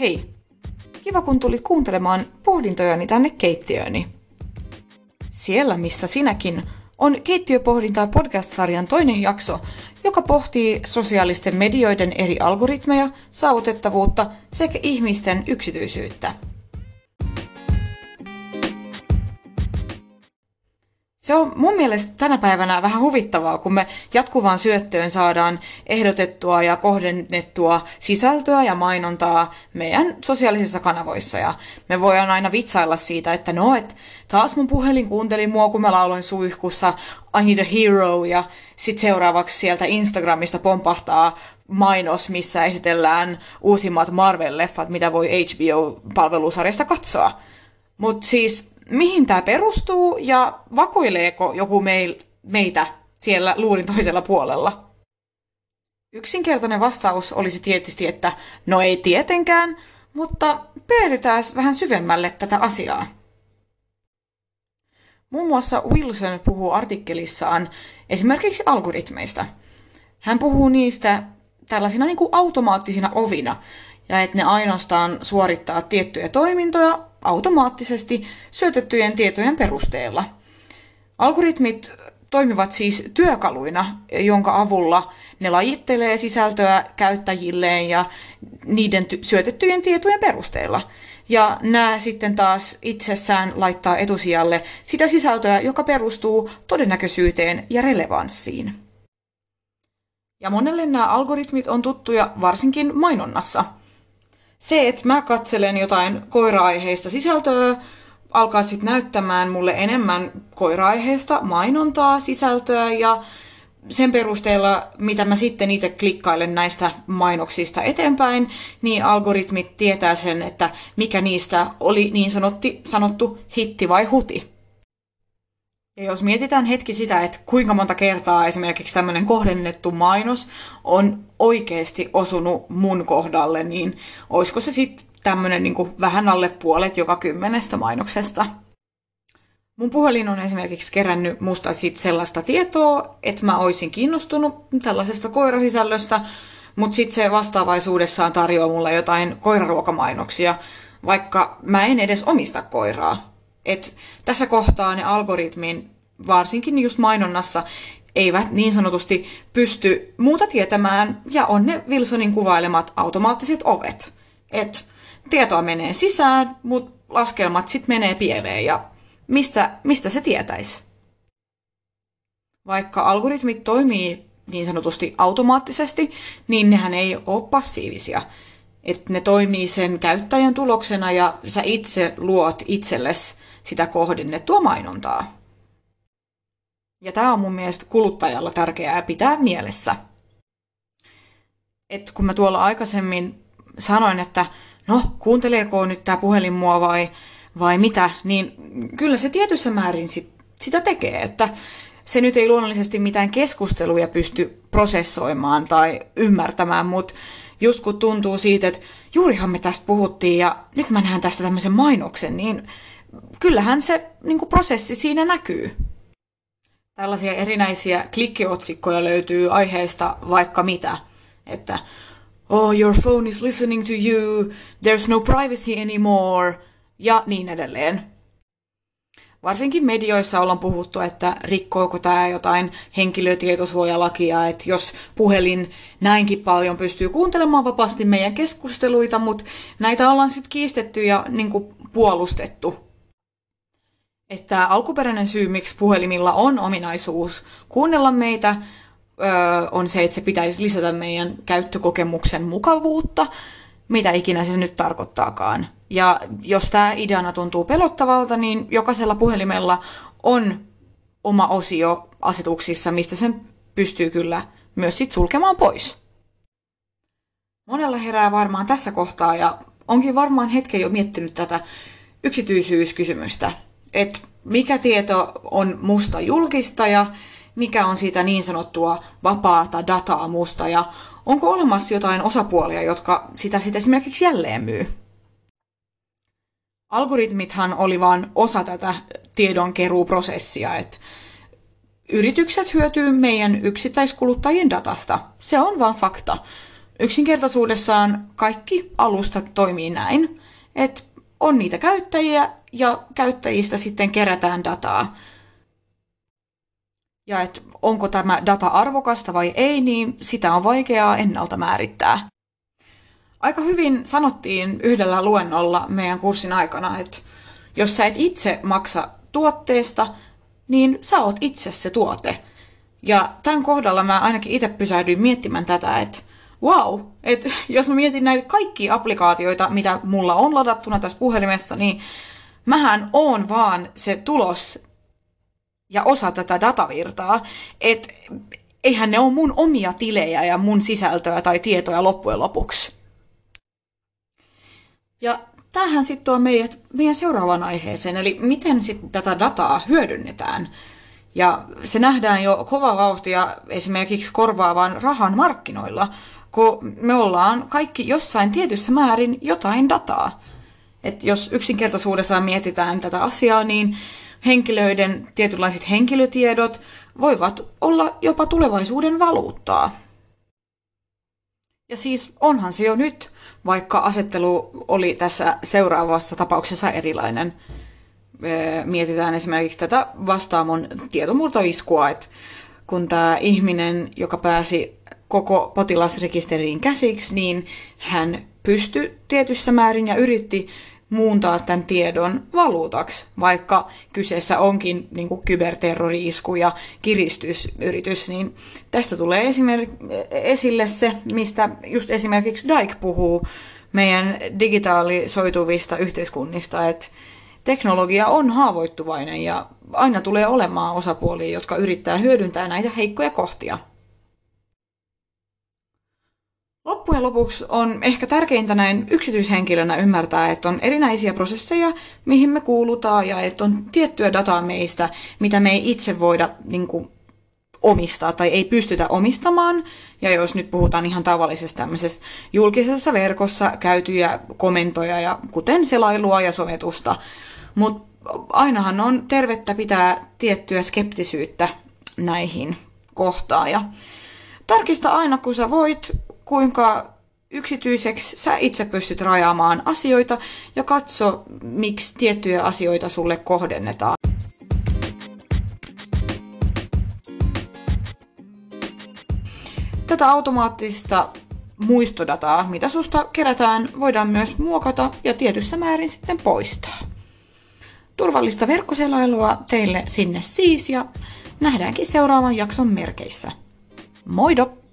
Hei! Kiva kun tulit kuuntelemaan pohdintojani tänne keittiööni. Siellä, missä sinäkin, on Keittiöpohdintaa podcast-sarjan toinen jakso, joka pohtii sosiaalisten medioiden eri algoritmeja, saavutettavuutta sekä ihmisten yksityisyyttä. Se on mun mielestä tänä päivänä vähän huvittavaa, kun me jatkuvaan syöttöön saadaan ehdotettua ja kohdennettua sisältöä ja mainontaa meidän sosiaalisissa kanavoissa. Ja me voidaan aina vitsailla siitä, että no, et taas mun puhelin kuunteli mua, kun mä lauloin suihkussa I need a hero, ja sitten seuraavaksi sieltä Instagramista pompahtaa mainos, missä esitellään uusimmat Marvel-leffat, mitä voi HBO-palvelusarjasta katsoa. Mutta siis mihin tämä perustuu ja vakoileeko joku meil, meitä siellä luurin toisella puolella? Yksinkertainen vastaus olisi tietysti, että no ei tietenkään, mutta perehdytään vähän syvemmälle tätä asiaa. Muun muassa Wilson puhuu artikkelissaan esimerkiksi algoritmeista. Hän puhuu niistä tällaisina niin kuin automaattisina ovina, ja että ne ainoastaan suorittaa tiettyjä toimintoja automaattisesti syötettyjen tietojen perusteella. Algoritmit toimivat siis työkaluina, jonka avulla ne lajittelee sisältöä käyttäjilleen ja niiden ty- syötettyjen tietojen perusteella. Ja nämä sitten taas itsessään laittaa etusijalle sitä sisältöä, joka perustuu todennäköisyyteen ja relevanssiin. Ja monelle nämä algoritmit on tuttuja varsinkin mainonnassa – se, että mä katselen jotain koira-aiheista sisältöä, alkaa sitten näyttämään mulle enemmän koira-aiheista mainontaa, sisältöä ja sen perusteella, mitä mä sitten itse klikkailen näistä mainoksista eteenpäin, niin algoritmit tietää sen, että mikä niistä oli niin sanotti, sanottu hitti vai huti. Ja jos mietitään hetki sitä, että kuinka monta kertaa esimerkiksi tämmöinen kohdennettu mainos on oikeasti osunut mun kohdalle, niin olisiko se sitten tämmöinen niin vähän alle puolet joka kymmenestä mainoksesta. Mun puhelin on esimerkiksi kerännyt musta sit sellaista tietoa, että mä oisin kiinnostunut tällaisesta koirasisällöstä, mutta sitten se vastaavaisuudessaan tarjoaa mulle jotain koiraruokamainoksia, vaikka mä en edes omista koiraa. Et tässä kohtaa ne algoritmin, varsinkin just mainonnassa, eivät niin sanotusti pysty muuta tietämään, ja on ne Wilsonin kuvailemat automaattiset ovet. Et tietoa menee sisään, mutta laskelmat sitten menee pieleen, ja mistä, mistä se tietäisi? Vaikka algoritmit toimii niin sanotusti automaattisesti, niin nehän ei ole passiivisia. Et ne toimii sen käyttäjän tuloksena ja sä itse luot itsellesi sitä kohdennettua mainontaa. Ja tämä on mun mielestä kuluttajalla tärkeää pitää mielessä. Et kun mä tuolla aikaisemmin sanoin, että no kuunteleeko nyt tämä puhelin mua vai, vai mitä, niin kyllä se tietyssä määrin sit, sitä tekee, että se nyt ei luonnollisesti mitään keskusteluja pysty prosessoimaan tai ymmärtämään, mutta just kun tuntuu siitä, että juurihan me tästä puhuttiin ja nyt mä näen tästä tämmöisen mainoksen, niin kyllähän se niin kuin prosessi siinä näkyy. Tällaisia erinäisiä klikkiotsikkoja löytyy aiheesta vaikka mitä, että oh, your phone is listening to you, there's no privacy anymore, ja niin edelleen. Varsinkin medioissa ollaan puhuttu, että rikkooko tämä jotain henkilötietosuojalakia, että jos puhelin näinkin paljon pystyy kuuntelemaan vapaasti meidän keskusteluita, mutta näitä ollaan sitten kiistetty ja niin puolustettu. Että alkuperäinen syy, miksi puhelimilla on ominaisuus kuunnella meitä, on se, että se pitäisi lisätä meidän käyttökokemuksen mukavuutta, mitä ikinä se nyt tarkoittaakaan. Ja jos tämä ideana tuntuu pelottavalta, niin jokaisella puhelimella on oma osio asetuksissa, mistä sen pystyy kyllä myös sit sulkemaan pois. Monella herää varmaan tässä kohtaa ja onkin varmaan hetken jo miettinyt tätä yksityisyyskysymystä että mikä tieto on musta julkista ja mikä on siitä niin sanottua vapaata dataa musta ja onko olemassa jotain osapuolia, jotka sitä sitten esimerkiksi jälleen myy. Algoritmithan oli vain osa tätä tiedonkeruuprosessia, että yritykset hyötyy meidän yksittäiskuluttajien datasta. Se on vain fakta. yksinkertaisuudessaan kaikki alustat toimii näin, että on niitä käyttäjiä ja käyttäjistä sitten kerätään dataa. Ja että onko tämä data arvokasta vai ei, niin sitä on vaikeaa ennalta määrittää. Aika hyvin sanottiin yhdellä luennolla meidän kurssin aikana, että jos sä et itse maksa tuotteesta, niin sä oot itse se tuote. Ja tämän kohdalla mä ainakin itse pysähdyin miettimään tätä, että wow, että jos mä mietin näitä kaikkia applikaatioita, mitä mulla on ladattuna tässä puhelimessa, niin mähän on vaan se tulos ja osa tätä datavirtaa, että eihän ne ole mun omia tilejä ja mun sisältöä tai tietoja loppujen lopuksi. Ja tämähän sitten tuo meidät meidän seuraavaan aiheeseen, eli miten sitten tätä dataa hyödynnetään. Ja se nähdään jo kova vauhtia esimerkiksi korvaavan rahan markkinoilla, kun me ollaan kaikki jossain tietyssä määrin jotain dataa. Et jos yksinkertaisuudessaan mietitään tätä asiaa, niin henkilöiden tietynlaiset henkilötiedot voivat olla jopa tulevaisuuden valuuttaa. Ja siis onhan se jo nyt, vaikka asettelu oli tässä seuraavassa tapauksessa erilainen. Mietitään esimerkiksi tätä vastaamon tietomurtoiskua, että kun tämä ihminen, joka pääsi koko potilasrekisteriin käsiksi, niin hän pystyi tietyssä määrin ja yritti muuntaa tämän tiedon valuutaksi, vaikka kyseessä onkin niin kuin kyberterrori-isku ja kiristysyritys, niin tästä tulee esimerk- esille se, mistä just esimerkiksi Dyke puhuu meidän digitaalisoituvista yhteiskunnista, että teknologia on haavoittuvainen ja aina tulee olemaan osapuolia, jotka yrittää hyödyntää näitä heikkoja kohtia. Loppujen lopuksi on ehkä tärkeintä näin yksityishenkilönä ymmärtää, että on erinäisiä prosesseja, mihin me kuulutaan, ja että on tiettyä dataa meistä, mitä me ei itse voida niin kuin, omistaa tai ei pystytä omistamaan. Ja jos nyt puhutaan ihan tavallisesta tämmöisestä julkisessa verkossa käytyjä komentoja, ja kuten selailua ja sometusta. Mutta ainahan on tervettä pitää tiettyä skeptisyyttä näihin kohtaan. Ja tarkista aina, kun sä voit, kuinka yksityiseksi sä itse pystyt rajaamaan asioita ja katso, miksi tiettyjä asioita sulle kohdennetaan. Tätä automaattista muistodataa, mitä susta kerätään, voidaan myös muokata ja tietyssä määrin sitten poistaa. Turvallista verkkoselailua teille sinne siis ja nähdäänkin seuraavan jakson merkeissä. Moido!